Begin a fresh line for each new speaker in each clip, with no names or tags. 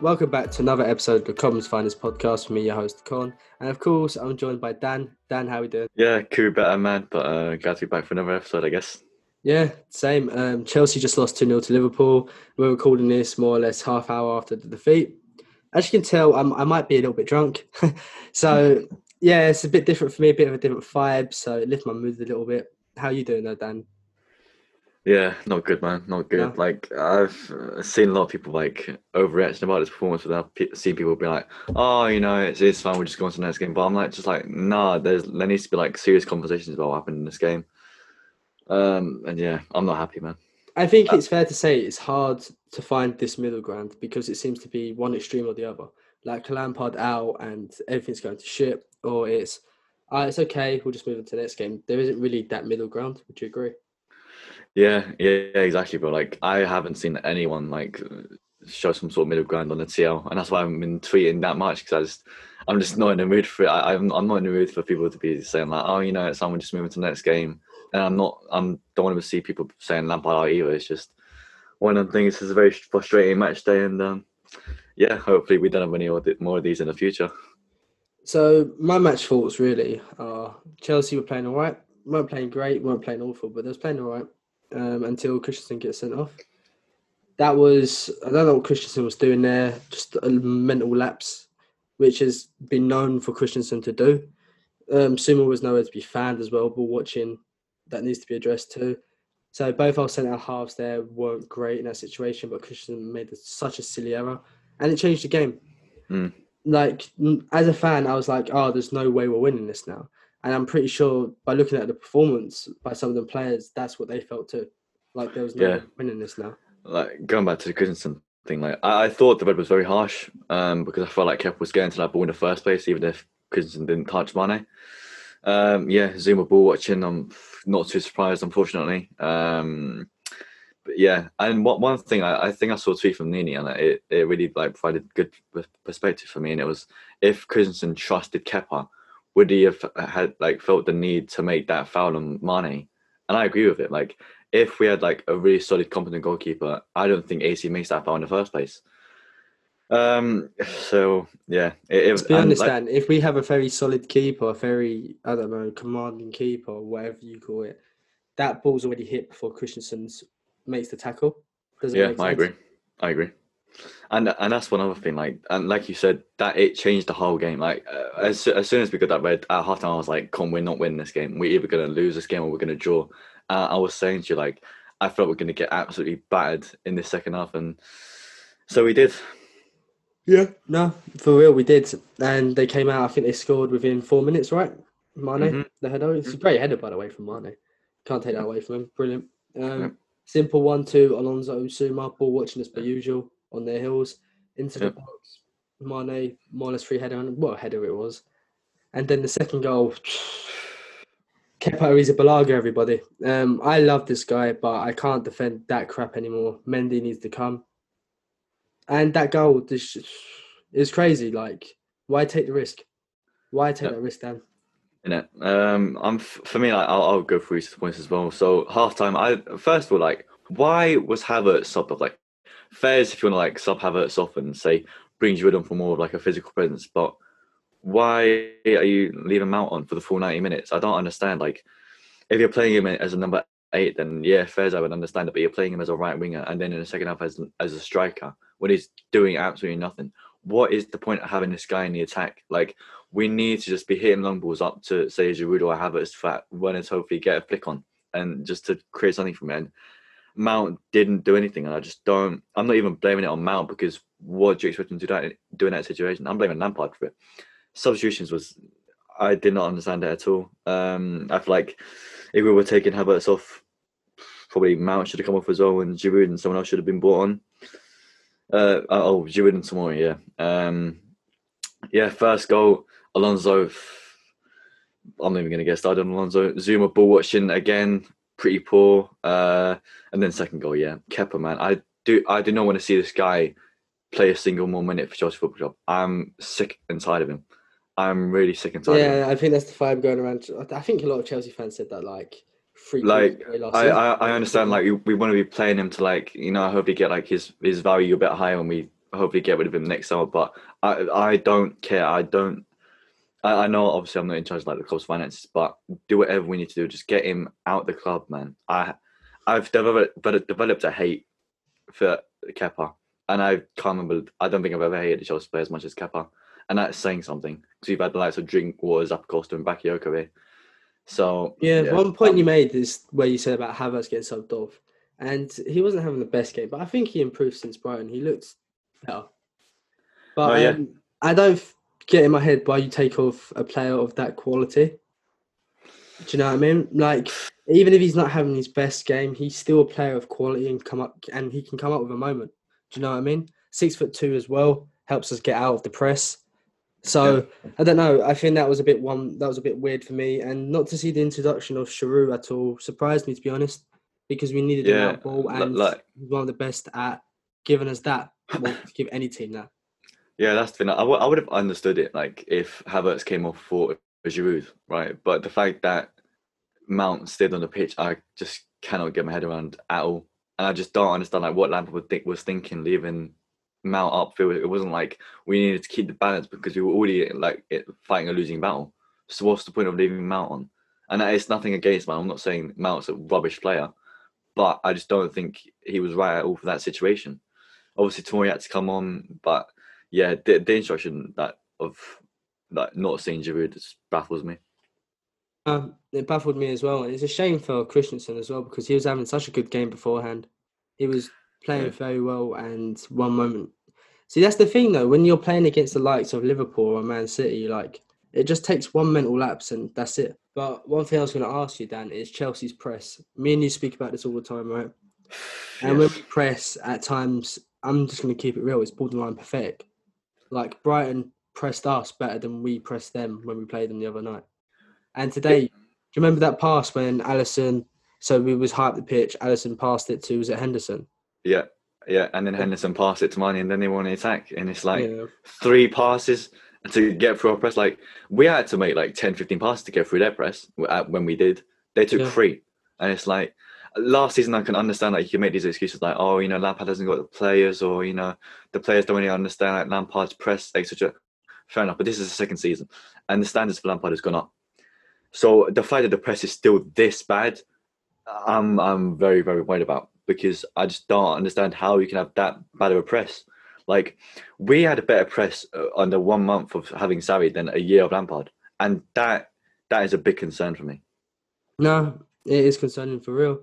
Welcome back to another episode of the Commons Finest podcast with me, your host, Con. And of course, I'm joined by Dan. Dan, how are we doing?
Yeah, cool, better man, but uh, glad to be back for another episode, I guess.
Yeah, same. Um, Chelsea just lost 2 0 to Liverpool. We're recording this more or less half hour after the defeat. As you can tell, I'm, I might be a little bit drunk. so, yeah, it's a bit different for me, a bit of a different vibe. So, it my mood a little bit. How are you doing though, Dan?
Yeah, not good, man. Not good.
No?
Like I've uh, seen a lot of people like overreacting about this performance, without pe- seen people be like, "Oh, you know, it's, it's fine. We're just going to the next game." But I'm like, just like, nah. There's there needs to be like serious conversations about what happened in this game. Um, and yeah, I'm not happy, man.
I think it's fair to say it's hard to find this middle ground because it seems to be one extreme or the other. Like Lampard out and everything's going to shit, or it's uh, it's okay, we'll just move on to the next game. There isn't really that middle ground. Would you agree?
Yeah, yeah, exactly, bro. Like I haven't seen anyone like show some sort of middle ground on the TL, and that's why I haven't been tweeting that much because I just I'm just not in the mood for it. I, I'm I'm not in the mood for people to be saying like, oh, you know, someone just moving to the next game, and I'm not. I'm don't want to see people saying Lampard either. It's just one of the things. It's a very frustrating match day, and um, yeah, hopefully we don't have any more of these in the future.
So my match thoughts really are Chelsea were playing all right, weren't playing great, weren't playing awful, but they was playing all right um, until Christensen gets sent off. That was I don't know what Christensen was doing there, just a mental lapse, which has been known for Christensen to do. Um, Zouma was nowhere to be found as well, but watching that needs to be addressed too. So both our centre halves there weren't great in that situation, but Christensen made such a silly error, and it changed the game.
Mm.
Like as a fan, I was like, "Oh, there's no way we're winning this now." And I'm pretty sure by looking at the performance by some of the players, that's what they felt too. Like there was no
Yeah.
winning this now.
like going back to the Christensen thing, like I, I thought the red was very harsh um, because I felt like Kepa was getting to that ball in the first place, even if Christensen didn't touch Mane. Um, yeah, Zouma ball watching. I'm not too surprised, unfortunately. Um, but yeah, and what one thing I, I think I saw a tweet from Nini and it, it really like provided good perspective for me, and it was if Christensen trusted Kepa, would he have had like felt the need to make that foul on Mane? And I agree with it. Like if we had like a really solid, competent goalkeeper, I don't think AC makes that foul in the first place. Um. So yeah, it, it
Let's be honest,
like,
Dan. If we have a very solid keeper, a very I don't know, commanding keeper, whatever you call it, that ball's already hit before Christensen's makes the tackle. Does it
yeah, I agree. I agree. And and that's one other thing. Like and like you said, that it changed the whole game. Like uh, as as soon as we got that red at halftime, I was like, "Come, we're not winning this game. We're either gonna lose this game or we're gonna draw." Uh, I was saying to you, like, I felt we're gonna get absolutely battered in this second half, and so we did.
Yeah, no, for real, we did, and they came out. I think they scored within four minutes, right? Mane,
Mhm.
the header. It's a great header, by the way, from Mane. Can't take that away from him. Brilliant. Um,
Yep.
Simple one-two. Alonso Zouma ball watching us per usual on their heels into
Yep.
the box. Mane less free header, and what a header it was. And then the second goal. Kepa Arrizabalaga, everybody. Um, I love this guy, but I can't defend that crap anymore. Mendy needs to come. And that goal, this is crazy. Like, why take the risk? Why take
Yeah.
that risk, Dan?
In it, um, I'm f- for me. Like, I'll, I'll go through these points as well. So halftime, I first of all like, why was Havertz sub of like, fairs if you want to like sub Havertz off and say brings you in for more of like a physical presence, but why are you leaving Mount on for the full ninety minutes? I don't understand. Like, if you're playing him as a number eight, then yeah, fairs I would understand it. But you're playing him as a right winger, and then in the second half as as a striker when he's doing absolutely nothing. What is the point of having this guy in the attack? Like, we need to just be hitting long balls up to say Giroud or Havertz when it's hopefully get a flick on and just to create something from it. And Mount didn't do anything, and I just don't. I'm not even blaming it on Mount because what do you expect him to do that do in that situation? I'm blaming Lampard for it. Substitutions was I did not understand it at all. Um, I feel like if we were taking Havertz off, probably Mount should have come off as well, and Giroud and someone else should have been brought on. Uh, oh, Giroud and Tomori, yeah. Um, yeah, first goal, Alonso. I'm not even going to get started on Alonso. Zouma ball watching again, pretty poor. Uh, and then second goal, yeah, Kepa, man. I do, I do not want to see this guy play a single more minute for Chelsea Football Club. I'm sick inside of him. I'm really sick and tired. of him.
Yeah, I think that's the vibe going around. I think a lot of Chelsea fans said that like
Like,
quarters of the way last
I. I, I understand. Like, we, we want to be playing him to like, you know, I hope he get like his his value a bit higher and we hopefully get rid of him next summer. But I I don't care. I don't. I, I know obviously I'm not in charge of like the club's finances, but do whatever we need to do. Just get him out the club, man. I I've developed developed a hate for Kepa, and I can't remember. I don't think I've ever hated a Chelsea player as much as Kepa, and that's saying something because you've had the likes of Drinkwater, Zappacosta, and Bakayoko. So
yeah, yeah, one point you made is where you said about Havertz getting subbed off, and he wasn't having the best game, but I think he improved since Brighton. He looked better. But oh, yeah. um, I don't get in my head why you take off a player of that quality. Do you know what I mean? Like, even if he's not having his best game, he's still a player of quality and come up and he can come up with a moment. Do you know what I mean? Six foot two as well helps us get out of the press. So yeah. I don't know. I think that was a bit one that was a bit weird for me, and not to see the introduction of Giroud at all surprised me to be honest, because we needed yeah. that ball and like, one of the best at giving us that. Well, give any team that.
Yeah, that's the thing. I, w- I would have understood it like if Havertz came off for Giroud, right? But the fact that Mount stayed on the pitch, I just cannot get my head around at all. And I just don't understand like what Lampard think, was thinking leaving Mount upfield. It wasn't like we needed to keep the balance because we were already like fighting a losing battle. So what's the point of leaving Mount on? And it's nothing against Mount. I'm not saying Mount's a rubbish player, but I just don't think he was right at all for that situation. Obviously, Tori had to come on, but yeah, the, the instruction that of like not seeing Giroud just baffles me.
Um, it baffled me as well, and it's a shame for Christensen as well because he was having such a good game beforehand. He was playing yeah. very well, and one moment. See, that's the thing though. When you're playing against the likes of Liverpool or Man City, like it just takes one mental lapse and that's it. But one thing I was going to ask you, Dan, is Chelsea's press. Me and you speak about this all the time, right? And when we press, at times, I'm just going to keep it real. It's borderline pathetic. Like Brighton pressed us better than we pressed them when we played them the other night. And today, do you remember that pass when Alisson? So we was high up the pitch. Alisson passed it to was it Henderson?
Yeah, yeah, and then Henderson passed it to Mane, and then they won the attack, and it's like yeah. three passes to get through our press. Like we had to make like 10, 15 passes to get through their press when we did. They took yeah. three, and it's like last season I can understand that like, you can make these excuses like, oh, you know, Lampard hasn't got the players, or you know, the players don't really understand like Lampard's press, a fair enough. But this is the second season, and the standards for Lampard has gone up. So the fact that the press is still this bad, I'm I'm very very worried about because I just don't understand how you can have that bad of a press. Like we had a better press uh, under one month of having Sarri than a year of Lampard, and that that is a big concern for me.
No, it is concerning for real.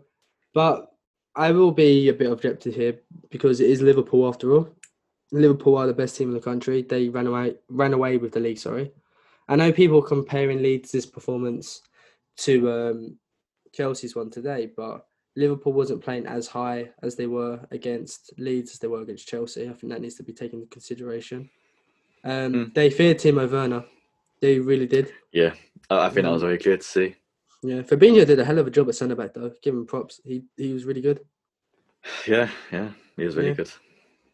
But I will be a bit objective here because it is Liverpool after all. Liverpool are the best team in the country. They ran away ran away with the league. Sorry, I know people comparing Leeds' performance to um, Chelsea's one today, but Liverpool wasn't playing as high as they were against Leeds as they were against Chelsea. I think that needs to be taken into consideration. Um, mm. They feared Timo Werner. They really did.
Yeah, I think that was very clear to see.
Yeah, Fabinho did a hell of a job at centre back though. Give him props. He he was really good.
Yeah, yeah, he was really yeah. good.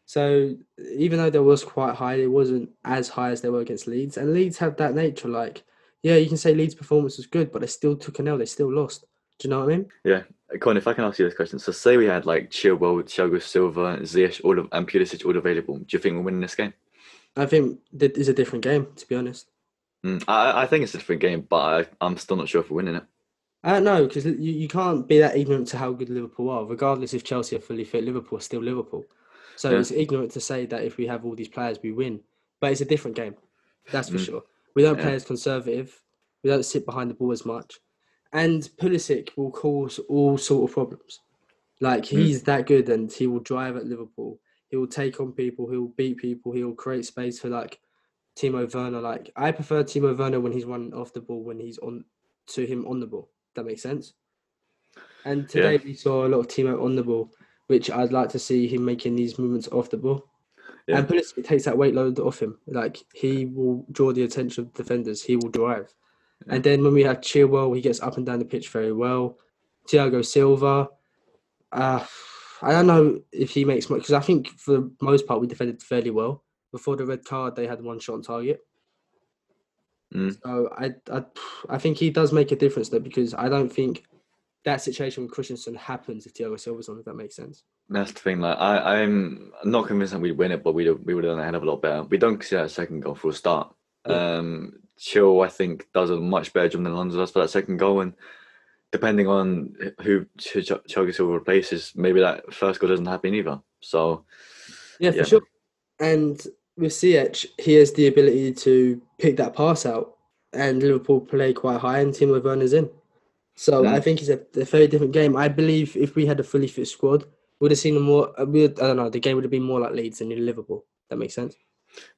So even though there was quite high, it wasn't as high as they were against Leeds. And Leeds have that nature. Like, yeah, you can say Leeds' performance was good, but they still took a nail. They still lost. Do you know what I mean?
Yeah. Colin, if I can ask you this question. So say we had like Chilwell, Thiago Silva, Ziyech, all of, and Pulisic all available. Do you think we're winning this game?
I think it's a different game, to be honest.
Mm, I, I think it's a different game, but I, I'm still not sure if we're winning it.
I don't know because you, you can't be that ignorant to how good Liverpool are. Regardless if Chelsea are fully fit, Liverpool are still Liverpool. So yeah. it's ignorant to say that if we have all these players, we win. But it's a different game. That's for mm. sure. We don't yeah. play as conservative. We don't sit behind the ball as much. And Pulisic will cause all sort of problems. Like mm. he's mm. that good, and he will drive at Liverpool. He will take on people. He will beat people. He will create space for like Timo Werner. Like I prefer Timo Werner when he's running off the ball when he's on to him on the ball. That makes sense. And today yeah. we saw a lot of Timo on the ball, which I'd like to see him making these movements off the ball. Yeah. And Pulisic takes that weight load off him. Like he will draw the attention of defenders. He will drive. Yeah. And then when we have Chilwell, he gets up and down the pitch very well. Thiago Silva, uh, I don't know if he makes much because I think for the most part we defended fairly well. Before the red card, they had one shot on target. Mm. So I, I, I think he does make a difference though because I don't think that situation with Christensen happens if Thiago Silva's on. If that makes sense.
That's the thing. Like I, I'm not convinced that we'd win it, but we we would have done a hell of a lot better. We don't see that second goal for a start.
Yeah.
Um, Chill, I think, does a much better job than Alonso does for that second goal, and depending on who Ch- Ch- Thiago Silva replaces, maybe that first goal doesn't happen either. So
Yeah, for
Yeah.
sure. And with Ziyech, he has the ability to pick that pass out, and Liverpool play quite high, and Timo Werner's in. So
Mm.
I think it's a, a very different game. I believe if we had a fully fit squad, we'd have seen a more. uh, I don't know. The game would have been more like Leeds than Liverpool. That makes sense.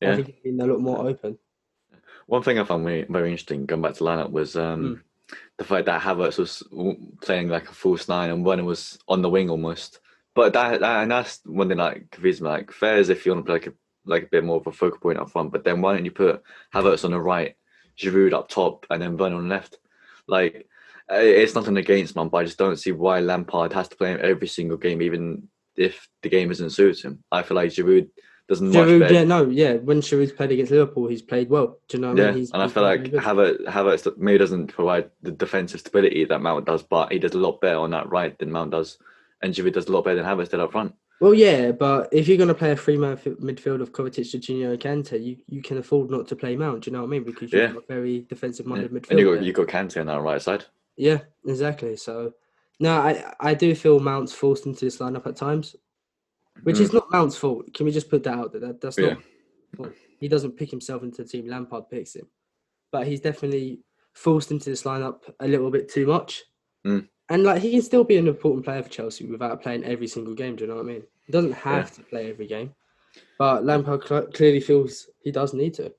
I
yeah,
think it'd been a lot more open.
one thing I found very, very interesting going back to lineup was um, the fact that Havertz was playing like a false nine and Werner was on the wing almost. But that, that and that's one thing like confused me. Like, fair as if you want to play like a like a bit more of a focal point up front, but then why don't you put Havertz on the right, Giroud up top, and then Werner on the left? Like, it's nothing against man, but I just don't see why Lampard has to play him every single game, even if the game isn't suits him. I feel like Giroud doesn't.
Giroud, yeah, no, yeah. When Giroud's played against Liverpool, he's played well. Do you know what I
Yeah,
mean? He's,
and I feel like. Havertz, Havertz maybe doesn't provide the defensive stability that Mount does, but he does a lot better on that right than Mount does, and Giroud does a lot better than Havertz did up front.
Well, yeah, but if you're going to play a three-man fi- midfield of Kovacic, Jorginho, and Kante, you, you can afford not to play Mount. Do you know what I mean? Because you've
Yeah.
got a very defensive-minded midfield.
And you got you got Kante on that right side.
Yeah, exactly. So, no, I I do feel Mount's forced into this lineup at times, which is not Mount's fault. Can we just put that out there? That, that's
Mm. Yeah.
not. well, he doesn't pick himself into the team. Lampard picks him, but he's definitely forced into this lineup a little bit too much.
Mm.
And like he can still be an important player for Chelsea without playing every single game. Do you know what I mean? He doesn't have to play every game, but Lampard cl- clearly feels he does need to.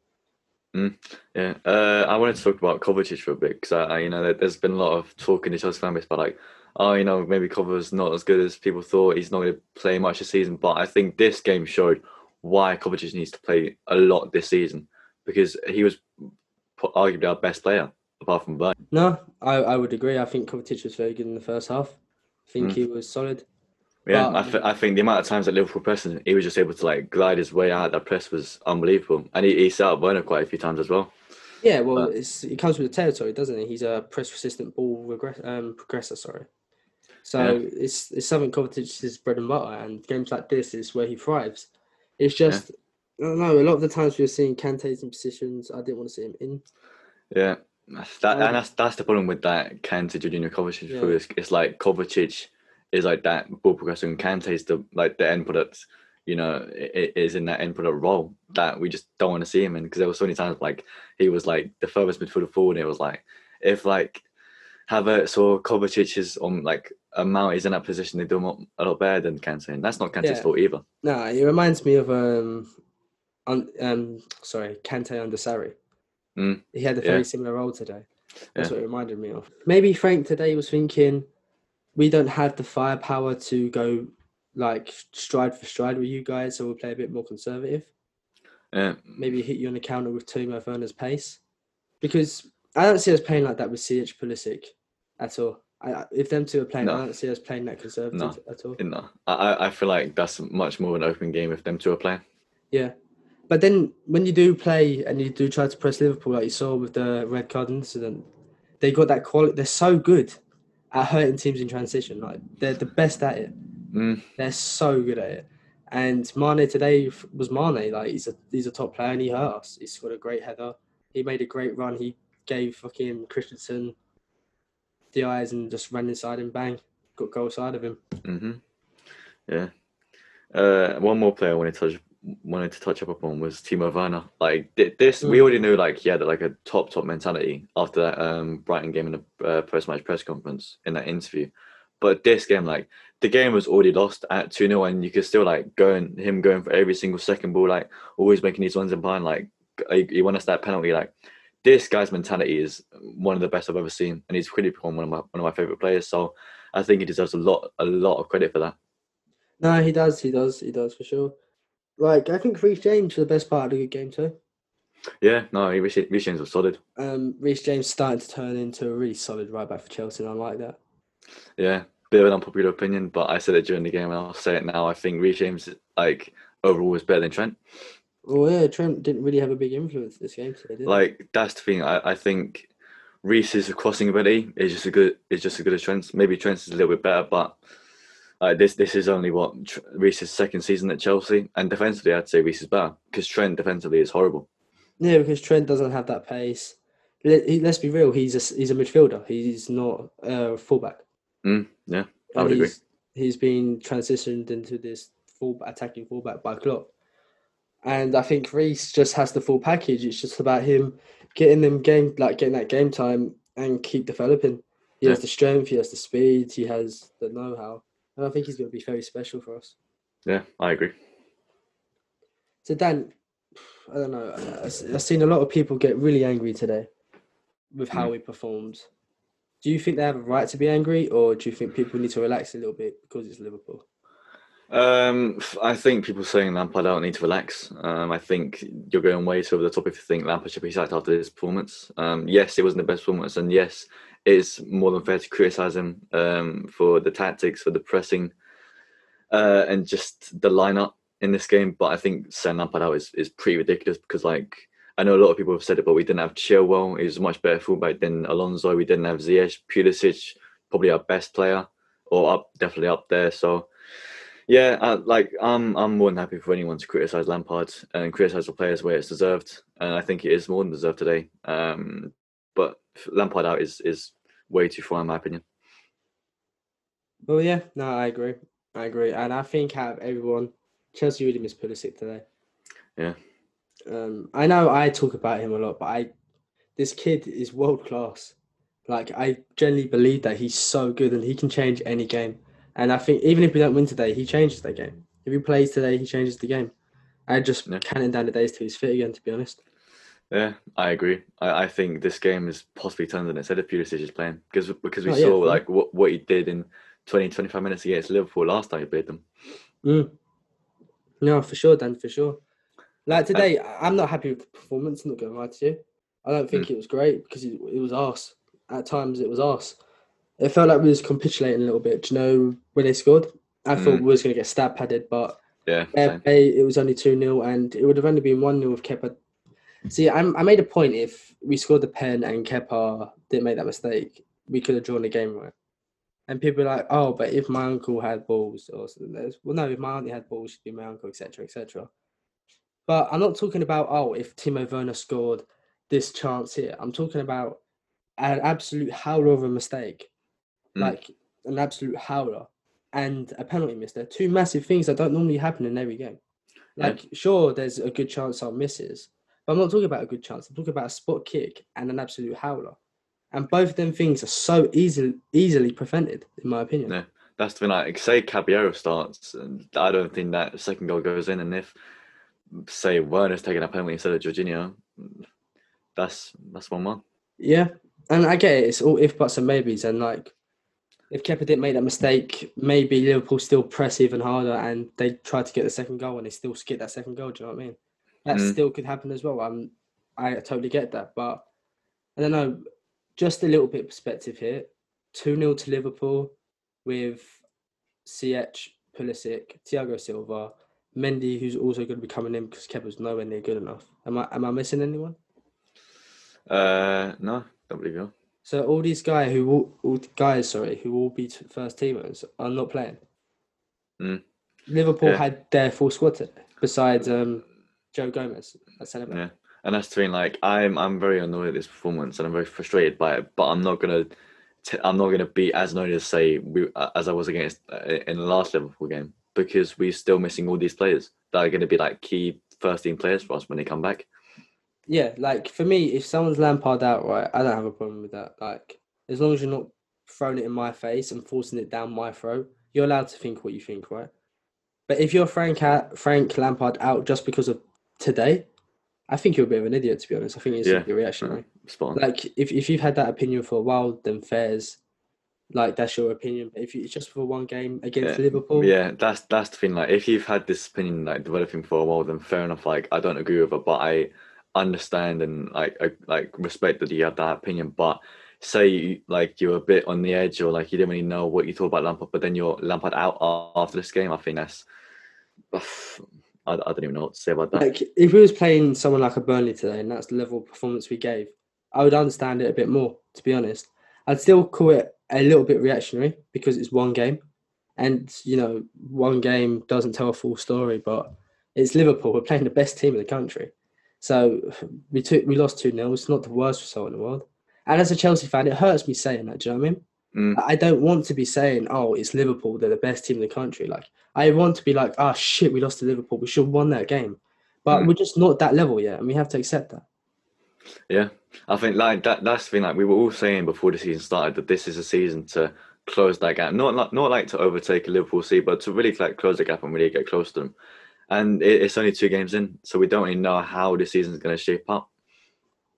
Yeah, uh, I wanted to talk about Kovacic for a bit because I, I, you know, there- there's been a lot of talk in the Chelsea fan base about like, oh, you know, maybe Kova's not as good as people thought. He's not going to play much this season, but I think this game showed why Kovacic needs to play a lot this season because he was arguably our best player apart from Werner.
No, I, I would agree. I think Kovacic was very good in the first half. I think
Mm.
he was solid.
Yeah,
But-
I, th- I think the amount of times that Liverpool pressed him, he was just able to like glide his way out. That press was unbelievable, and he, he set up Werner quite a few times as well.
Yeah, well,
But-
it's, it comes with the territory, doesn't it? He's a press-resistant ball regress, um, progressor. Sorry, so
Yeah.
it's it's something Kovacic's bread and butter, and games like this is where he thrives. It's just I don't know. A lot of the times we were seeing Kante's in positions I didn't want to see him in.
Yeah, that
Um,
and that's that's the problem with that Kante, Jorginho, Kovacic.
Yeah.
It's, it's like Kovacic is like that ball progressor, and Kante is the like the end product. You know, is in that end product role that we just don't want to see him in because there were so many times like he was like the furthest midfielder forward. And it was like if like Havertz or Kovacic is on like a Mount is in that position, they do a lot, a lot better than Kante, and that's not Kante's
Yeah.
fault either.
No, it reminds me of um, un, um, sorry, Kante under Sarri.
Mm,
He had a
yeah.
very similar role today. That's
Yeah.
what it reminded me of. Maybe Frank today was thinking, we don't have the firepower to go like stride for stride with you guys, so we'll play a bit more conservative.
Yeah,
Maybe hit you on the counter with Timo Werner's pace, because I don't see us playing like that with CH Pulisic at all. I, if them two are playing,
No.
I don't see us playing that conservative
No.
at all.
no, I I- I feel like that's much more of an open game if them two are playing.
Yeah. But then when you do play and you do try to press Liverpool, like you saw with the red card incident, they got that quality. They're so good at hurting teams in transition. Like they're the best at it.
Mm,
They're so good at it. And Mane today was Mane. Like he's a he's a top player and he hurt us. He's got a great header. He made a great run. He gave fucking Christensen the eyes and just ran inside and bang, got goal side of him.
hmm Yeah. Uh, one more player I wanted to touch wanted to touch up upon was Timo Werner. Like thi- this, we
Mm.
already knew like he had like a top top mentality after that um Brighton game in the uh, post match press conference in that interview. But this game, like the game was already lost at two 0 and you could still like going him going for every single second ball, like always making these runs in behind. Like he, he won us that penalty. Like this guy's mentality is one of the best I've ever seen, and he's really become one of my one of my favorite players. So I think he deserves a lot a lot of credit for that.
No, he does. He does. He does for sure. Like I think Reece James for the best part of the good game too.
Yeah, no, Reece James was solid.
Um, Reece James starting to turn into a really solid right back for Chelsea, and I like that.
Yeah, bit of an unpopular opinion, but I said it during the game, and I'll say it now. I think Reece James, like overall, was better than Trent.
Well, yeah, Trent didn't really have a big influence this game today, did he?
Like that's the thing. I, I think Reece's crossing ability is just a good is just as good as Trent's. Maybe Trent's is a little bit better, but uh, this this is only what Reece's second season at Chelsea, and defensively, I'd say Reece is better because Trent defensively is horrible.
Yeah, because Trent doesn't have that pace. Let, us be real. He's a he's a midfielder. He's not a fullback.
Mm, yeah, I would
he's,
agree.
He's been transitioned into this full attacking fullback by Klopp, and I think Reece just has the full package. It's just about him getting them game like getting that game time and keep developing. He yeah. has the strength. He has the speed. He has the know-how. And I think he's going to be very special for us.
Yeah, I agree.
So Dan, I don't know. I've seen a lot of people get really angry today with how mm. he performed. Do you think they have a right to be angry, or do you think people need to relax a little bit because it's Liverpool?
Um, I think people saying Lampard don't need to relax. Um, I think you're going way too over the top if you think Lampard should be sacked after this performance. Um, yes, it wasn't the best performance, and yes, it's more than fair to criticise him um, for the tactics, for the pressing, uh, and just the lineup in this game. But I think sending Lampard out is, is pretty ridiculous because, like, I know a lot of people have said it, but we didn't have Chilwell. He was much better fullback than Alonso. We didn't have Ziyech, Pulisic, probably our best player, or up definitely up there. So yeah, uh, like I'm I'm more than happy for anyone to criticise Lampard and criticise the players where it's deserved, and I think it is more than deserved today. Um, but Lampard out is is way too far in my opinion.
Well, yeah, no, I agree, I agree, and I think out of everyone, Chelsea really missed Pulisic today.
Yeah.
Um, I know I talk about him a lot, but I, this kid is world class. Like I genuinely believe that he's so good and he can change any game. And I think even if we don't win today, he changes the game. If he plays today, he changes the game. I just yeah. counting down the days till he's fit again. To be honest.
Yeah, I agree. I, I think this game is possibly turned on instead of Pulisic is playing because because we oh, saw yeah, like what, what he did in 20, 25 minutes against Liverpool last time he played them.
Mm. No, for sure, Dan, for sure. Like today, I'm not happy with the performance. I'm not going to lie to you. I don't think mm. it was great because it, it was arse. At times, it was arse it felt like we was capitulating a little bit. Do you know when they scored? I mm. thought we was going to get stat padded, but
yeah,
it was only 2 0, and it would have only been 1 0 if Kepa. See, I'm, i made a point if we scored the pen and Kepa didn't make that mistake, we could have drawn the game right. And people are like, oh, but if my uncle had balls, or well, no, if my auntie had balls, she'd be my uncle, etc., etc. But I'm not talking about, oh, if Timo Werner scored this chance here. I'm talking about an absolute howler of a mistake mm. like an absolute howler, and a penalty miss. They're two massive things that don't normally happen in every game. Like, yeah. sure, there's a good chance I'll misses, but I'm not talking about a good chance. I'm talking about a spot kick and an absolute howler. And both of them things are so easily easily prevented, in my opinion.
Yeah, that's the thing. Like, say Caballero starts, and I don't think that second goal goes in. And if, say, Werner's taking a penalty instead of Jorginho, that's that's one one.
Yeah, and I get it. It's all if buts and maybes, and like if Kepa didn't make that mistake, maybe Liverpool still press even harder and they try to get the second goal and they still skip that second goal. Do you know what I mean? That mm. still could happen as well. I'm, I totally get that, but I don't know. Just a little bit of perspective here. Two 0 to Liverpool with Ziyech, Pulisic, Thiago Silva, Mendy, who's also going to be coming in because Kepa's nowhere near good enough. Am I am I missing anyone?
Uh, no, don't believe you.
So all these guys who will, all guys, sorry, who will be first teamers are not playing.
Mm.
Liverpool yeah. had their full squad today, besides um, Joe Gomez at centre back.
Yeah, and that's the thing. Like I'm, I'm very annoyed at this performance, and I'm very frustrated by it. But I'm not gonna, t- I'm not gonna be as annoyed as say we, uh, as I was against uh, in the last Liverpool game because we're still missing all these players that are going to be like key first team players for us when they come back
yeah, like for me, if someone's Lampard out, right, I don't have a problem with that. Like as long as you're not throwing it in my face and forcing it down my throat, you're allowed to think what you think, right? But if you're Frank Frank Lampard out just because of today, I think you're a bit of an idiot to be honest. I think it's yeah, reactionary.
Spot
like if if you've had that opinion for a while, then fairs. Like that's your opinion. But if it's just for one game against
yeah.
Liverpool,
yeah, that's that's the thing. Like if you've had this opinion like developing for a while, then fair enough. Like I don't agree with it, but I understand and like I, like respect that you have that opinion, but say like you're a bit on the edge or like you didn't really know what you thought about Lampard, but then you're Lampard out after this game. I think that's I, I don't even know what to say about that.
Like if we was playing someone like a Burnley today, and that's the level of performance we gave, I would understand it a bit more. To be honest, I'd still call it a little bit reactionary because it's one game, and you know, one game doesn't tell a full story. But it's Liverpool. We're playing the best team in the country, so we took we lost two 0 It's not the worst result in the world. And as a Chelsea fan, it hurts me saying that. Do you know what I mean?
Mm.
I don't want to be saying, "Oh, it's Liverpool. They're the best team in the country." Like I want to be like, "Oh shit, we lost to Liverpool. We should have won that game." But
Mm.
we're just not that level yet, and we have to accept that.
Yeah, I think like that. That's the thing. Like we were all saying before the season started that this is a season to close that gap. Not not not like to overtake a Liverpool C, but to really like close the gap and really get close to them. And it's only two games in, so we don't really know how the season's going to shape up.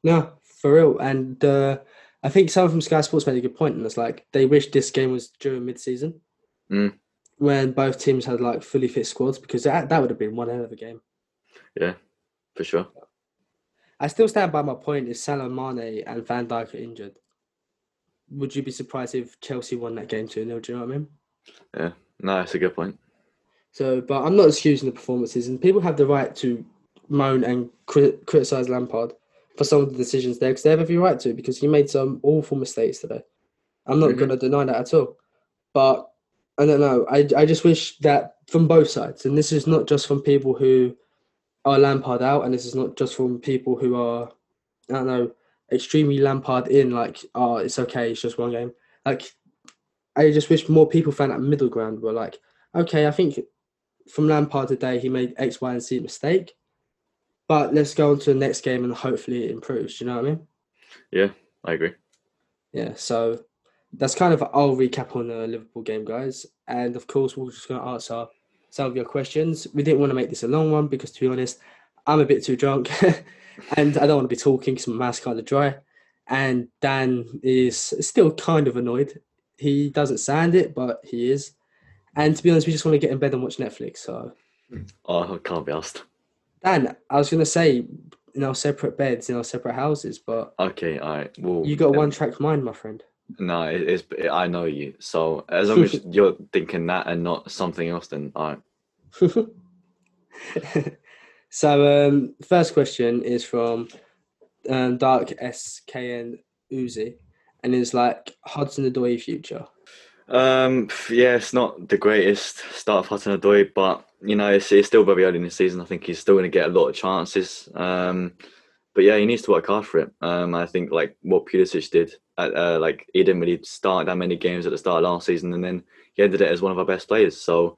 No, for real. And uh, I think someone from Sky Sports made a good point, and it's like they wish this game was during mid-season,
Mm.
when both teams had like fully fit squads, because that that would have been one hell of a game.
Yeah, for sure.
I still stand by my point: if Salah, Mane, and Van Dijk are injured, would you be surprised if Chelsea won that game two 0 Do you know what I mean?
Yeah, no, that's a good point.
So, but I'm not excusing the performances, and people have the right to moan and cri- criticize Lampard for some of the decisions there, because they have every right to, because he made some awful mistakes today. I'm not
Mhm.
going to deny that at all. But I don't know. I, I just wish that from both sides, and this is not just from people who are Lampard out, and this is not just from people who are, I don't know, extremely Lampard in, like, oh, it's okay, it's just one game. Like, I just wish more people found that middle ground were like, okay, I think from Lampard today, he made X, Y, and Z mistake. But let's go on to the next game and hopefully it improves. Do you know what I mean?
Yeah, I agree.
Yeah. So that's kind of our recap on the Liverpool game, guys. And of course, we're just going to answer some of your questions. We didn't want to make this a long one because, to be honest, I'm a bit too drunk and I don't want to be talking because my mouth's kind of dry. And Dan is still kind of annoyed. He doesn't sound it, but he is. And to be honest, we just want to get in bed and watch Netflix. So
Oh, I can't be asked.
Dan, I was gonna say in our separate beds, in our separate houses, but
Okay, all right. Well,
you got a one track mind, my friend.
No, it, it's I know you. So as long as you're thinking that and not something else, then all right.
so um first question is from um, Dark SKN Uzi and it's like Hudson Odoi future.
Um, yeah, it's not the greatest start of Hudson Odoi, but you know, it's, it's still very early in the season. I think he's still going to get a lot of chances. Um, but yeah, he needs to work hard for it. Um, I think like what Pulisic did, at, uh, like he didn't really start that many games at the start of last season, and then he ended it as one of our best players. So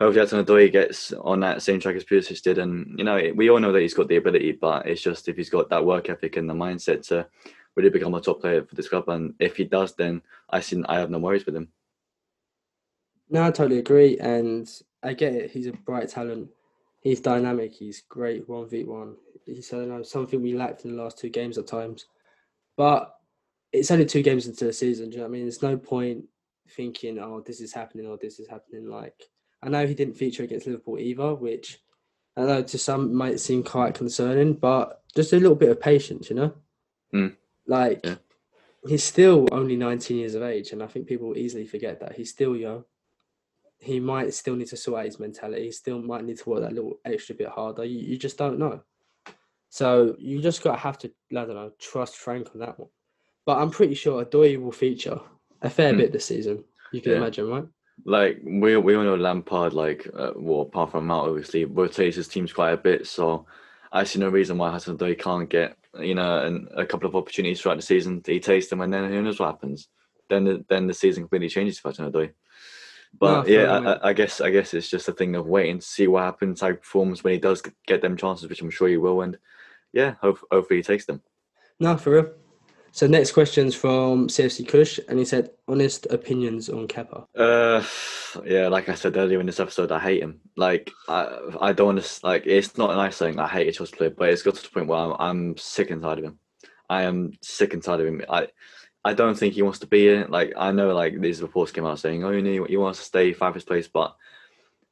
hopefully Hudson Odoi gets on that same track as Pulisic did, and you know, we all know that he's got the ability, but it's just if he's got that work ethic and the mindset to really become a top player for this club, and if he does, then I see I have no worries with him.
No, I totally agree, and I get it. He's a bright talent. He's dynamic. He's great one v one. He's I know something we lacked in the last two games at times, but it's only two games into the season. Do you know what I mean? There's no point thinking, oh, this is happening or this is happening. Like I know he didn't feature against Liverpool either, which I know to some might seem quite concerning, but just a little bit of patience, you know.
Mm.
Like
Yeah.
he's still only 19 years of age, and I think people easily forget that he's still young he might still need to sort out his mentality. He still might need to work that little extra bit harder. You, you just don't know. So you just got to have to, I don't know, trust Frank on that one. But I'm pretty sure Odoi will feature a fair
Hmm.
bit this season. You can
Yeah.
imagine, right?
like we we all know Lampard like uh, well apart from Mount obviously rotates his teams quite a bit so I see no reason why Hudson Odoi can't get you know an, a couple of opportunities throughout the season he takes them and then who knows what happens then the, then the season completely changes for Hudson Odoi but
No,
yeah I. I guess I guess it's just a thing of waiting to see what happens how he performs when he does get them chances which I'm sure he will and yeah hope, hopefully he takes them
No, for real. So next question's from CFC Kush, and he said, honest opinions on Kepa.
Uh, yeah, like I said earlier in this episode, I hate him. Like, I, I don't want to, like, it's not a nice thing. I hate a Chelsea player, but it's got to the point where I'm, I'm sick and tired of him. I am sick and tired of him. I, I don't think he wants to be here. Like, I know, like, these reports came out saying, oh, you know, he wants to stay five his place, but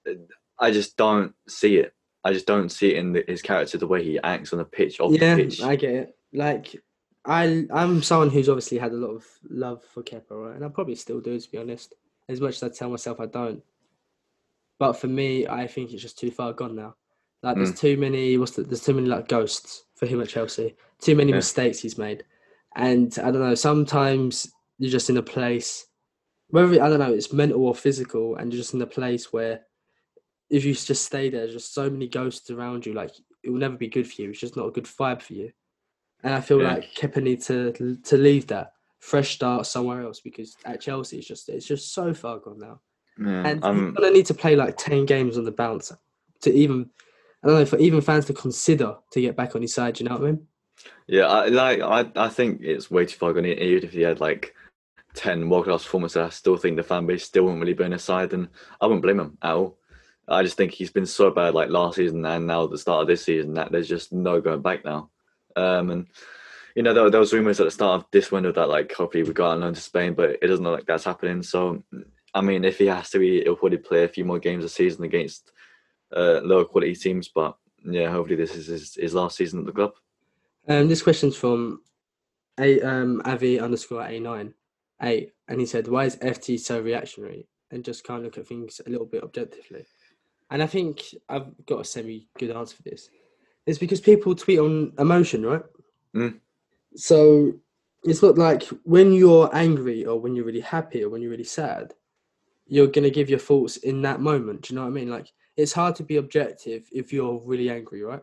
uh, I just don't see it. I just don't see it in the, his character, the way he acts on the pitch, off
yeah,
the pitch.
I get it. Like, I, I'm someone who's obviously had a lot of love for Kepa, right? And I probably still do, to be honest. As much as I tell myself I don't. But for me, I think it's just too far gone now. Like, there's mm. too many. What's the, There's too many like ghosts for him at Chelsea. Too many
Yeah.
mistakes he's made, And I don't know, sometimes you're just in a place, whether I don't know, it's mental or physical, and you're just in a place where if you just stay there, there's just so many ghosts around you, like it will never be good for you. It's just not a good vibe for you. And I feel
Yeah.
like Kepa need to to leave that fresh start somewhere else because at Chelsea it's just it's just so far gone now.
Yeah,
And
I'm-
you're gonna need to play like ten games on the bounce to even I don't know for even fans to consider to get back on his side. You know what I mean?
Yeah, I like I, I think it's way too far gone. Even if he had like ten world class performances, I still think the fan base still wouldn't really burn his side, and I wouldn't blame him at all. I just think he's been so bad like last season and now the start of this season that there's just no going back now. Um, and you know there, there was rumors at the start of this window that like hopefully we got on loan to Spain, but it doesn't look like that's happening. So I mean, if he has to, be, he'll probably play a few more games a season against uh, lower quality teams. But yeah, hopefully this is his, his last season at the club.
Um, this question's from a um Avi underscore a nine eight, and he said, "Why is FT so reactionary and just can't look at things a little bit objectively?" And I think I've got a semi good answer for this. It's because people tweet on emotion, right?
Mm.
So it's not like when you're angry or when you're really happy or when you're really sad, you're gonna give your thoughts in that moment. Do you know what I mean? Like it's hard to be objective if you're really angry, right?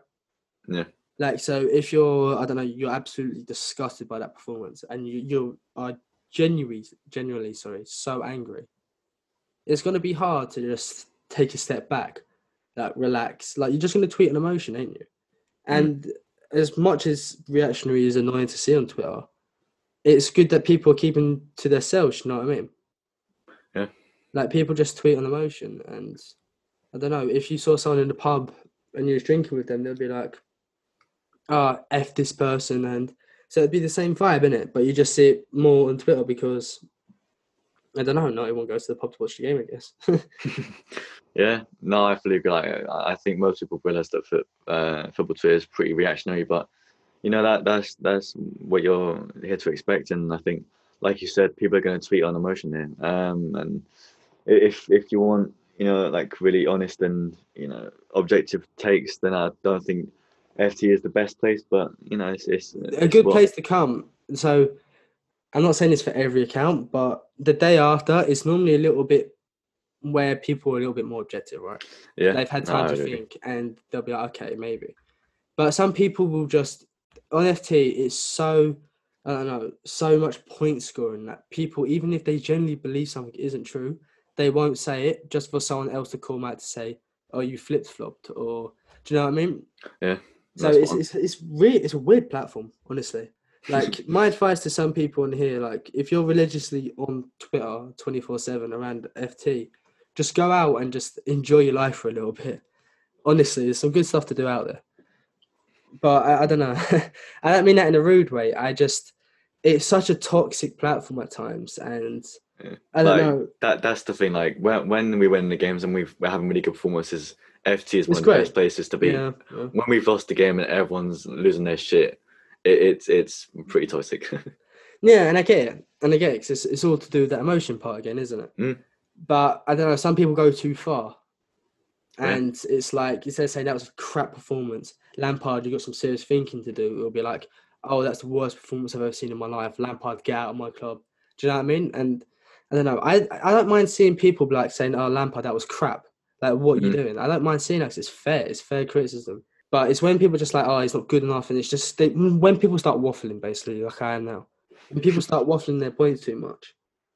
Yeah.
Like so, if you're, I don't know, you're absolutely disgusted by that performance, and you you are genuinely, genuinely, sorry, so angry. It's gonna be hard to just take a step back, like relax. Like you're just gonna tweet an emotion, ain't you? Hmm. And as much as reactionary is annoying to see on Twitter, it's good that people are keeping to themselves. You know what I mean?
Yeah.
Like people just tweet on emotion, and I don't know if you saw someone in the pub and you was drinking with them, they'll be like, "Ah, f this person," and so it'd be the same vibe, innit? But you just see it more on Twitter because I don't know. Not everyone goes to the pub to watch the game, I guess.
Yeah, no, I fully agree. Like, I think most people realise that foot, uh, football Twitter is pretty reactionary, but you know that that's that's what you're here to expect. And I think, like you said, people are going to tweet on emotion here. Um, and if if you want, you know, like really honest and you know objective takes, then I don't think FT is the best place. But you know, it's, it's
a
it's
good
what-
place to come. So I'm not saying this for every account, but the day after is normally a little bit where people are a little bit more objective, right?
Yeah,
They've had time
I
to think and they'll be like, okay, maybe. But some people will just on FT it's so I don't know, so much point scoring that people, even if they generally believe something isn't true, they won't say it just for someone else to call them out to say, "Oh, you flip flopped," or do you know what I mean?
Yeah,
So it's it's it's really it's a weird platform, honestly. Like my advice to some people in here, like if you're religiously on Twitter twenty four seven around FT, just go out and just enjoy your life for a little bit. Honestly, there's some good stuff to do out there. But I, I don't know. I don't mean that in a rude way. I just it's such a toxic platform at times, and
Yeah.
I don't
Like,
know.
that that's the thing. Like when when we win the games and we've, we're having really good performances, FT is one
It's
of the best places to be.
Yeah, yeah.
When we've lost the game and everyone's losing their shit, it, it's it's pretty toxic.
Yeah, and I get it, and I get it. 'cause it's, it's all to do with that emotion part again, isn't it?
Mm.
But I don't know. Some people go too far,
Yeah.
and it's like instead of saying that was a crap performance, Lampard, you got some serious thinking to do. It'll be like, oh, that's the worst performance I've ever seen in my life. Lampard, get out of my club. Do you know what I mean? And I don't know. I I don't mind seeing people be like saying, oh, Lampard, that was crap. Like, what are you
Mhm.
doing? I don't mind seeing that it's fair. It's fair criticism. But it's when people just like, oh, he's not good enough, and it's just they, when people start waffling, basically, like I am now. When people start waffling their points too much,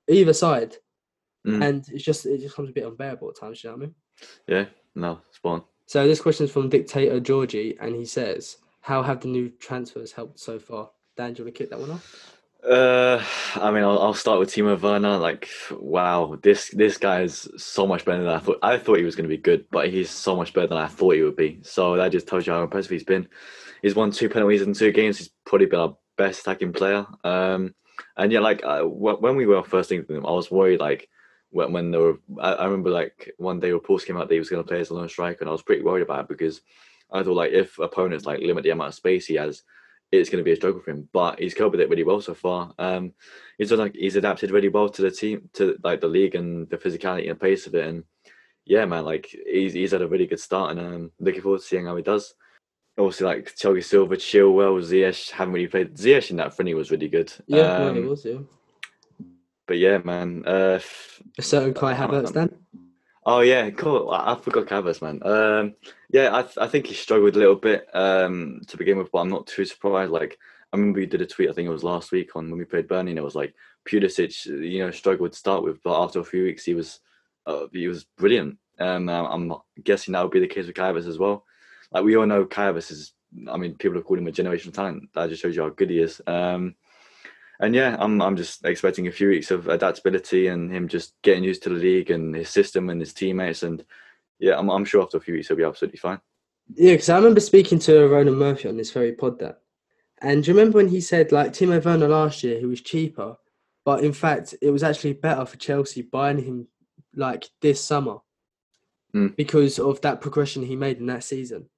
either side,
Mm.
and it's just it just becomes a bit unbearable at times. You know what I mean?
yeah, no, spawn.
So this question is from Dictator Georgie, and he says, "How have the new transfers helped so far?" Dan, do you want to kick that one off?
Uh, I mean, I'll, I'll start with Timo Werner. Like, wow, this this guy is so much better than I thought. I thought he was going to be good, but he's so much better than I thought he would be. So that just tells you how impressive he's been. He's won two penalties in two games. He's probably been our best attacking player. Um, and yeah, like uh, when we were first thinking him, I was worried. Like when when there were, I, I remember like one day reports came out that he was going to play as a lone striker, and I was pretty worried about it because I thought like if opponents like limit the amount of space he has, it's going to be a struggle for him. But he's coped with it really well so far. Um, he's done like he's adapted really well to the team, to like the league and the physicality and pace of it. And yeah, man, like he's he's had a really good start, and um, looking forward to seeing how he does. obviously like Thiago Silva, Chilwell, Ziyech haven't really played. Ziyech in that friendly was really good.
Yeah,
Um,
was. Yeah.
but yeah, man. Uh,
A certain Kai Havertz then.
Oh yeah, cool. I, I forgot Cavers, man. Um, yeah, I th- I think he struggled a little bit um to begin with, but I'm not too surprised. Like I remember you did a tweet, I think it was last week on when we played Burnley, and it was like Pulisic, you know, struggled to start with, but after a few weeks, he was uh, he was brilliant. Um, I'm guessing that would be the case with Kai as well. Like we all know, Kai is. I mean, people have called him a generational talent. That just shows you how good he is. Um, and yeah, I'm I'm just expecting a few weeks of adaptability and him just getting used to the league and his system and his teammates. And yeah, I'm I'm sure after a few weeks he'll be absolutely fine.
Yeah, because I remember speaking to Ronan Murphy on this very pod that. And do you remember when he said, like, Timo Werner last year, he was cheaper, but in fact, it was actually better for Chelsea buying him, like, this summer
Mm.
because of that progression he made in that season.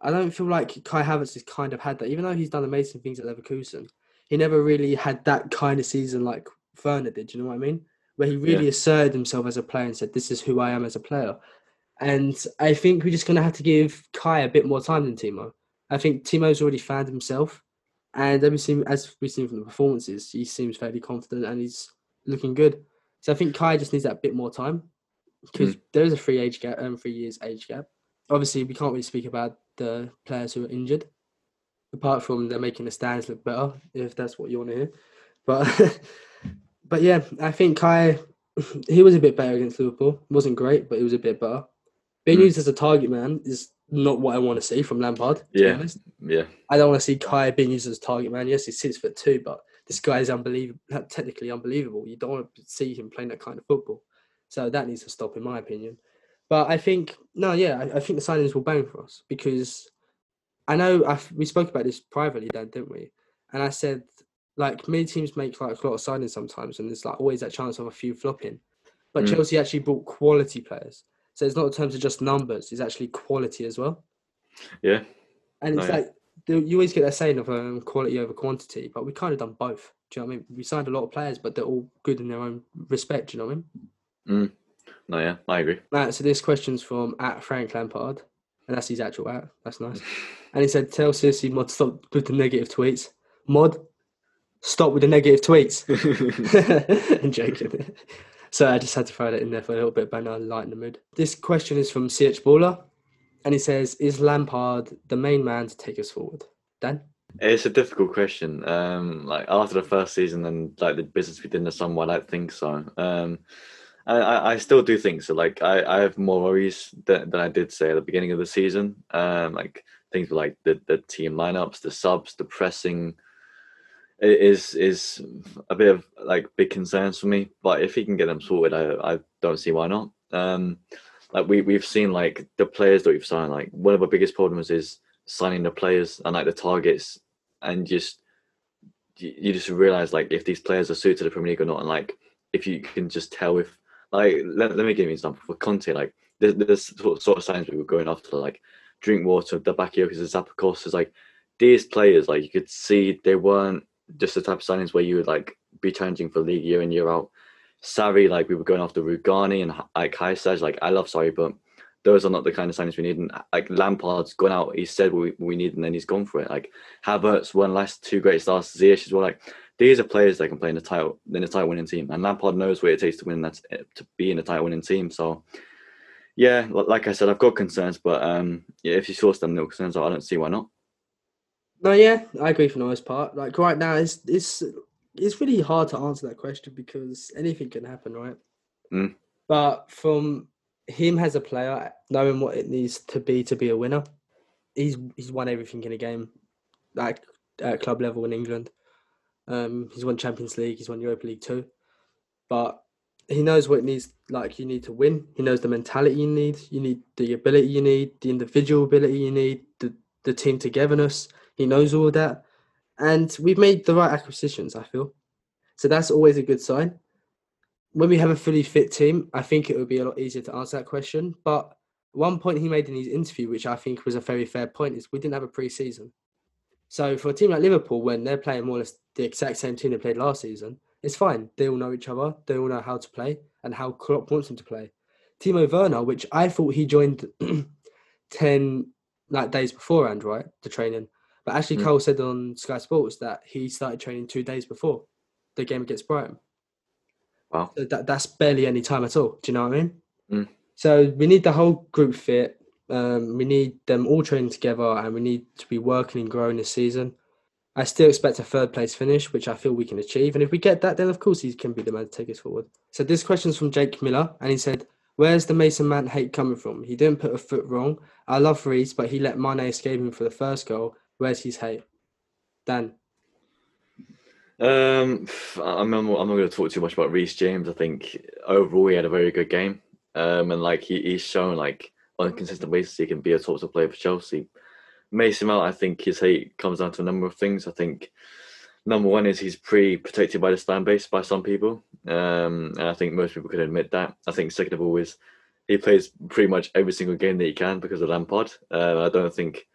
I don't feel like Kai Havertz has kind of had that, even though he's done amazing things at Leverkusen. He never really had that kind of season like Werner did, you know what I mean? Where he really
Yeah.
asserted himself as a player and said, This is who I am as a player. And I think we're just going to have to give Kai a bit more time than Timo. I think Timo's already found himself. And seem, as we've seen from the performances, he seems fairly confident and he's looking good. So I think Kai just needs that bit more time because there is a three age gap, um, three years age gap. Obviously, we can't really speak about the players who are injured, apart from they're making the stands look better, if that's what you want to hear. But but yeah, I think Kai he was a bit better against Liverpool. wasn't great, but he was a bit better. Being
Mm.
used as a target man is not what I want to see from Lampard. To
Yeah. Yeah,
I don't want to see Kai being used as a target man. Yes, he's six foot two, but this guy is unbelievable. Technically unbelievable. You don't want to see him playing that kind of football. So that needs to stop, in my opinion. But I think no, yeah, I, I think the signings will bang for us because I know i we spoke about this privately, then, didn't we? And I said like many teams make like a lot of signings sometimes, and there's like always that chance of a few flopping. But
Mm.
Chelsea actually brought quality players, so it's not in terms of just numbers; it's actually quality as well.
yeah,
And it's like you always get that saying of um, quality over quantity, but we kind of done both. Do you know what I mean? We signed a lot of players, but they're all good in their own respect. Do you know what I mean?
no, yeah, I agree.
Right, so this question's from at Frank Lampard, and that's his actual at. That's nice. And he said, "Tell Sissy Mod stop with the negative tweets. Mod, stop with the negative tweets." I'm joking. So I just had to throw that in there for a little bit, but now lighten the mood. This question is from CH Baller, and he says, "Is Lampard the main man to take us forward?" Dan.
It's a difficult question. Um, like after the first season and like the business we did in the summer, I don't think so. Um, I, I, still do think so. Like I, I have more worries than, than I did say at the beginning of the season. Um, like things like the, the team lineups, the subs, the pressing is is a bit of like big concerns for me. But if he can get them sorted, I, I don't see why not. Um, like we we've seen like the players that we've signed. Like one of our biggest problems is signing the players and like the targets, and just you, you just realize like if these players are suited to the Premier League or not, and like if you can just tell if like let, let me give you an example for Conte, like there's, there's sort of, signs we were going after like Drinkwater, the Bakayokos, the Zapakos, is like these players like you could see they weren't just the type of signings where you would like be challenging for league year in year out. Sarri, like we were going after Rugani and like Kaisaj, like I love Sarri, but those are not the kind of signings we need. And like Lampard's gone out, he said we, we need, and then he's gone for it. Like Havertz won last two great starts, Ziyech as well. Like these are players that can play in the title in a title winning team, and Lampard knows what it takes to win that to be in a title winning team. So yeah, like I said, I've got concerns, but um, yeah, if you source them no concerns, I don't see why not.
No, yeah, I agree for the most part. Like right now, it's it's it's really hard to answer that question because anything can happen, right?
Mm.
But from him as a player, knowing what it needs to be to be a winner, he's he's won everything in a game, like at club level in England. Um, he's won Champions League, he's won Europa League too, but he knows what it needs. Like you need to win. He knows the mentality you need. You need the ability you need, the individual ability you need, the the team togetherness. He knows all that. And we've made the right acquisitions, I feel. So that's always a good sign. When we have a fully fit team, I think it would be a lot easier to answer that question. But one point he made in his interview, which I think was a very fair point, is we didn't have a pre season. So for a team like Liverpool, when they're playing more or less the exact same team they played last season, it's fine. They all know each other. They all know how to play and how Klopp wants them to play. Timo Werner, which I thought he joined 10 like days beforehand, right? The training. But Ashley
Mm.
Cole said on Sky Sports that he started training two days before the game against Brighton.
Wow.
So that that's barely any time at all. Do you know what I mean?
Mm.
So we need the whole group fit. Um, we need them all training together, and we need to be working and growing this season. I still expect a third place finish, which I feel we can achieve. And if we get that, then of course he can be the man to take us forward. So this question's from Jake Miller, and he said, "Where's the Mason Mount hate coming from? He didn't put a foot wrong. I love Reece, but he let Mane escape him for the first goal. Where's his hate?" Dan.
Um, I'm not, I'm not going to talk too much about Reece James. I think overall he had a very good game. Um, and like he, he's shown like on a consistent basis he can be a top top player for Chelsea. Mason Mount, I think his hate comes down to a number of things. I think number one is he's pretty protected by the fan base by some people, um, and I think most people can admit that. I think second of all is he plays pretty much every single game that he can because of Lampard. Uh, I don't think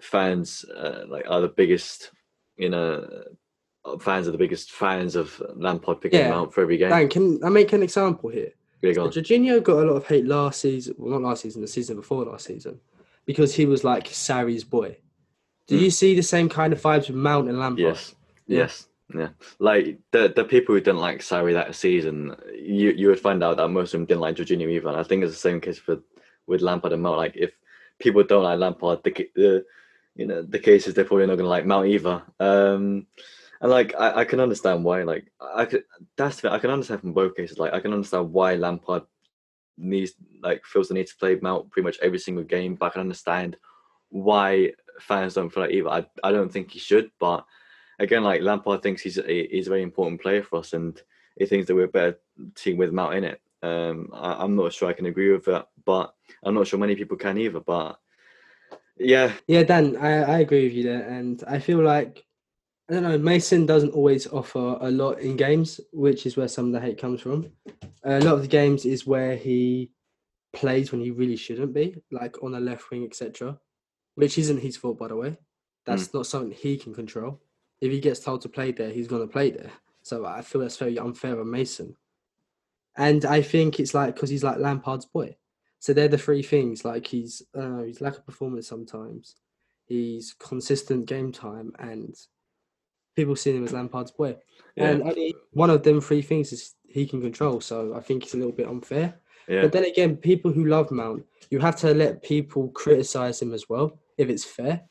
fans uh, like are the biggest, you know, fans are the biggest fans of Lampard picking him out for every game.
Dan, can I make an example here?
Go on.
Jorginho got a lot of hate last season, well, not last season, the season before last season, because he was like Sarri's boy. Do
Mm.
you see the same kind of vibes with Mount and Lampard?
Yes,
Yeah.
yes, yeah. Like the the people who didn't like Sarri that season, you you would find out that most of them didn't like Jorginho either. And I think it's the same case for with Lampard and Mount. Like if people don't like Lampard, the the you know the case is they're probably not going to like Mount either. Um, and like I, I can understand why. Like I could that's the I can understand from both cases. Like I can understand why Lampard needs like feels the need to play Mount pretty much every single game, but I can understand why fans don't feel like either. I, I don't think he should, but again, like Lampard thinks he's a, he's a very important player for us, and he thinks that we're a better team with Mount in it. Um, I, I'm not sure I can agree with that, but I'm not sure many people can either. But yeah,
Yeah, Dan, I, I agree with you there. And I feel like, I don't know, Mason doesn't always offer a lot in games, which is where some of the hate comes from. A lot of the games is where he plays when he really shouldn't be, like on the left wing, etc. Which isn't his fault, by the way. That's hmm. not something he can control. If he gets told to play there, he's going to play there. So I feel that's very unfair on Mason. And I think it's like because he's like Lampard's boy. So they're the three things. Like he's, know, he's lack of performance sometimes. He's consistent game time, and people see him as Lampard's boy.
yeah,
And only one of them three things is he can control. So I think it's a little bit unfair.
yeah,
But then again, people who love Mount, you have to let people criticize him as well, if it's fair.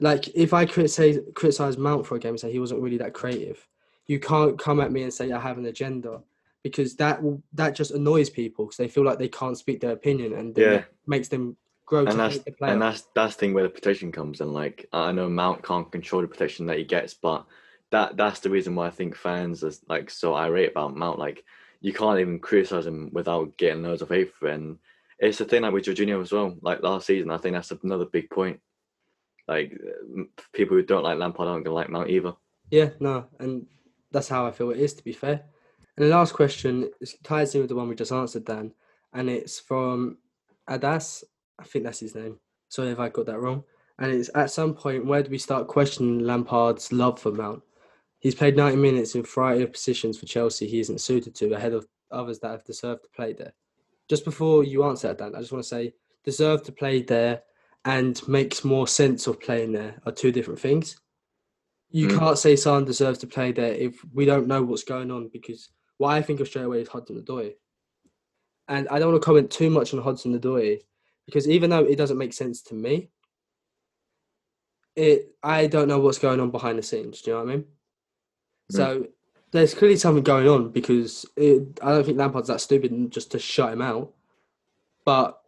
Like if I criticize criticize Mount for a game and say he wasn't really that creative, you can't come at me and say I have an agenda because that will that just annoys people because they feel like they can't speak their opinion and
Yeah.
makes them grow to
and that's
hate the player.
and that's that's the thing where the protection comes in. Like I know Mount can't control the protection that he gets, but that that's the reason why I think fans are like so irate about Mount. Like you can't even criticize him without getting loads of hate for it. And it's the thing like with Jorginho as well. Like last season, I think that's another big point. Like people who don't like Lampard aren't gonna like Mount either.
Yeah, no, and that's how I feel it is, to be fair. And the last question is, ties in with the one we just answered, Dan, and it's from Adas. I think that's his name. Sorry if I got that wrong. And it's at some point, where do we start questioning Lampard's love for Mount? He's played 90 minutes in a variety of positions for Chelsea he isn't suited to, ahead of others that have deserved to play there. Just before you answer that, Dan, I just want to say deserve to play there and makes more sense of playing there are two different things you
Mm.
can't say someone deserves to play there if we don't know what's going on because what I think of straight away is Hudson Odoi. And I don't want to comment too much on Hudson Odoi because even though it doesn't make sense to me, it I don't know what's going on behind the scenes. Do you know what I mean? Mm. So there's clearly something going on because it, I don't think Lampard's that stupid just to shut him out. But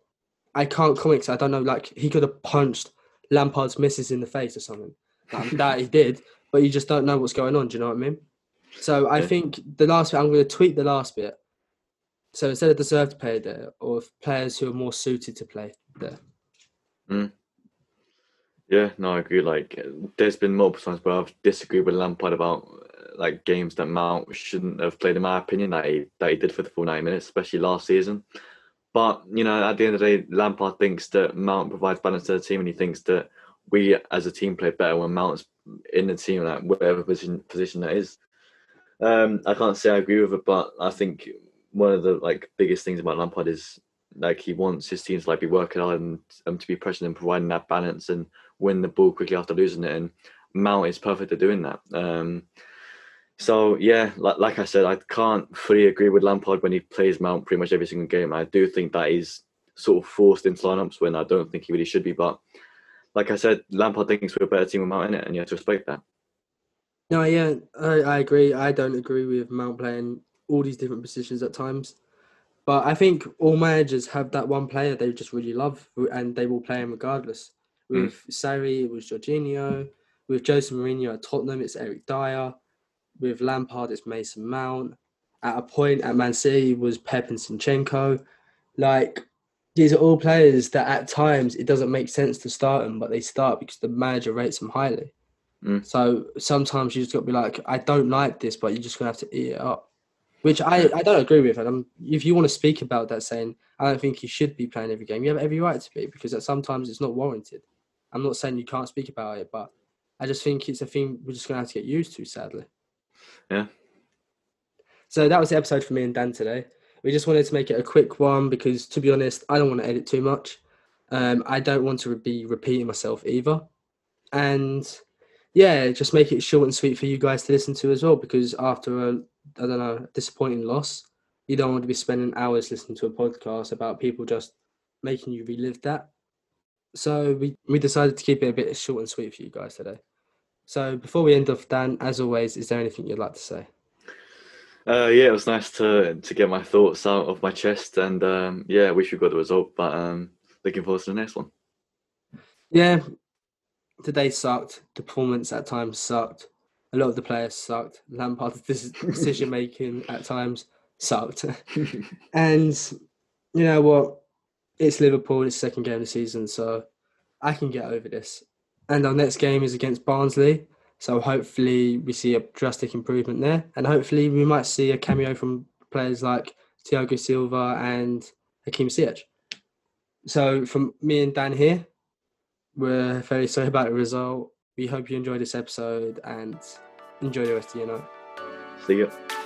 I can't comment I don't know. Like he could have punched Lampard's missus in the face or something. Like, that he did, but you just don't know what's going on. Do you know what I mean? So I
Yeah.
think the last bit, I'm going to tweak the last bit. So instead of deserved to play there, or players who are more suited to play there.
Yeah, no, I agree. Like, there's been multiple times where I've disagreed with Lampard about like games that Mount shouldn't have played, in my opinion, that he that he did for the full ninety minutes, especially last season. But you know, at the end of the day, Lampard thinks that Mount provides balance to the team, and he thinks that we as a team play better when Mount's in the team, like whatever position position that is. Um, I can't say I agree with it, but I think one of the like biggest things about Lampard is like he wants his teams to like be working hard and um, to be pressing and providing that balance and win the ball quickly after losing it. And Mount is perfect at doing that. Um, so yeah, like, like I said, I can't fully agree with Lampard when he plays Mount pretty much every single game. I do think that he's sort of forced into lineups when I don't think he really should be. But like I said, Lampard thinks we're a better team with Mount in it, and you have to respect that.
No, yeah, I, I agree. I don't agree with Mount playing all these different positions at times. But I think all managers have that one player they just really love, and they will play him regardless.
Mm.
With Sarri, it was Jorginho. With Jose Mourinho at Tottenham, it's Eric Dier. With Lampard, it's Mason Mount. At a point at Man City was Pep and Zinchenko. Like these are all players that at times it doesn't make sense to start them, but they start because the manager rates them highly.
Mm.
So sometimes you just got to be like, I don't like this, but you're just gonna have to eat it up. Which I, I don't agree with. And I'm, if you want to speak about that, saying I don't think you should be playing every game, you have every right to be because at sometimes it's not warranted. I'm not saying you can't speak about it, but I just think it's a thing we're just gonna have to get used to, sadly.
Yeah.
So that was the episode for me and Dan today. We just wanted to make it a quick one because, to be honest, I don't want to edit too much. Um, I don't want to be repeating myself either, and yeah, just make it short and sweet for you guys to listen to as well. Because after a, I don't know, disappointing loss, you don't want to be spending hours listening to a podcast about people just making you relive that. So we we decided to keep it a bit short and sweet for you guys today. So before we end off, Dan, as always, is there anything you'd like to say?
Uh, yeah, it was nice to to get my thoughts out of my chest, and um, yeah, I wish we got the result, but um, looking forward to the next one.
Yeah, today sucked. The performance at times sucked. A lot of the players sucked. Lampard's decision making at times sucked. and you know what? It's Liverpool. It's second game of the season, so I can get over this. And our next game is against Barnsley. So hopefully we see a drastic improvement there, and hopefully we might see a cameo from players like Thiago Silva and Hakim Ziyech. So from me and Dan here, we're very sorry about the result. We hope you enjoyed this episode and enjoy the rest of your night.
See you.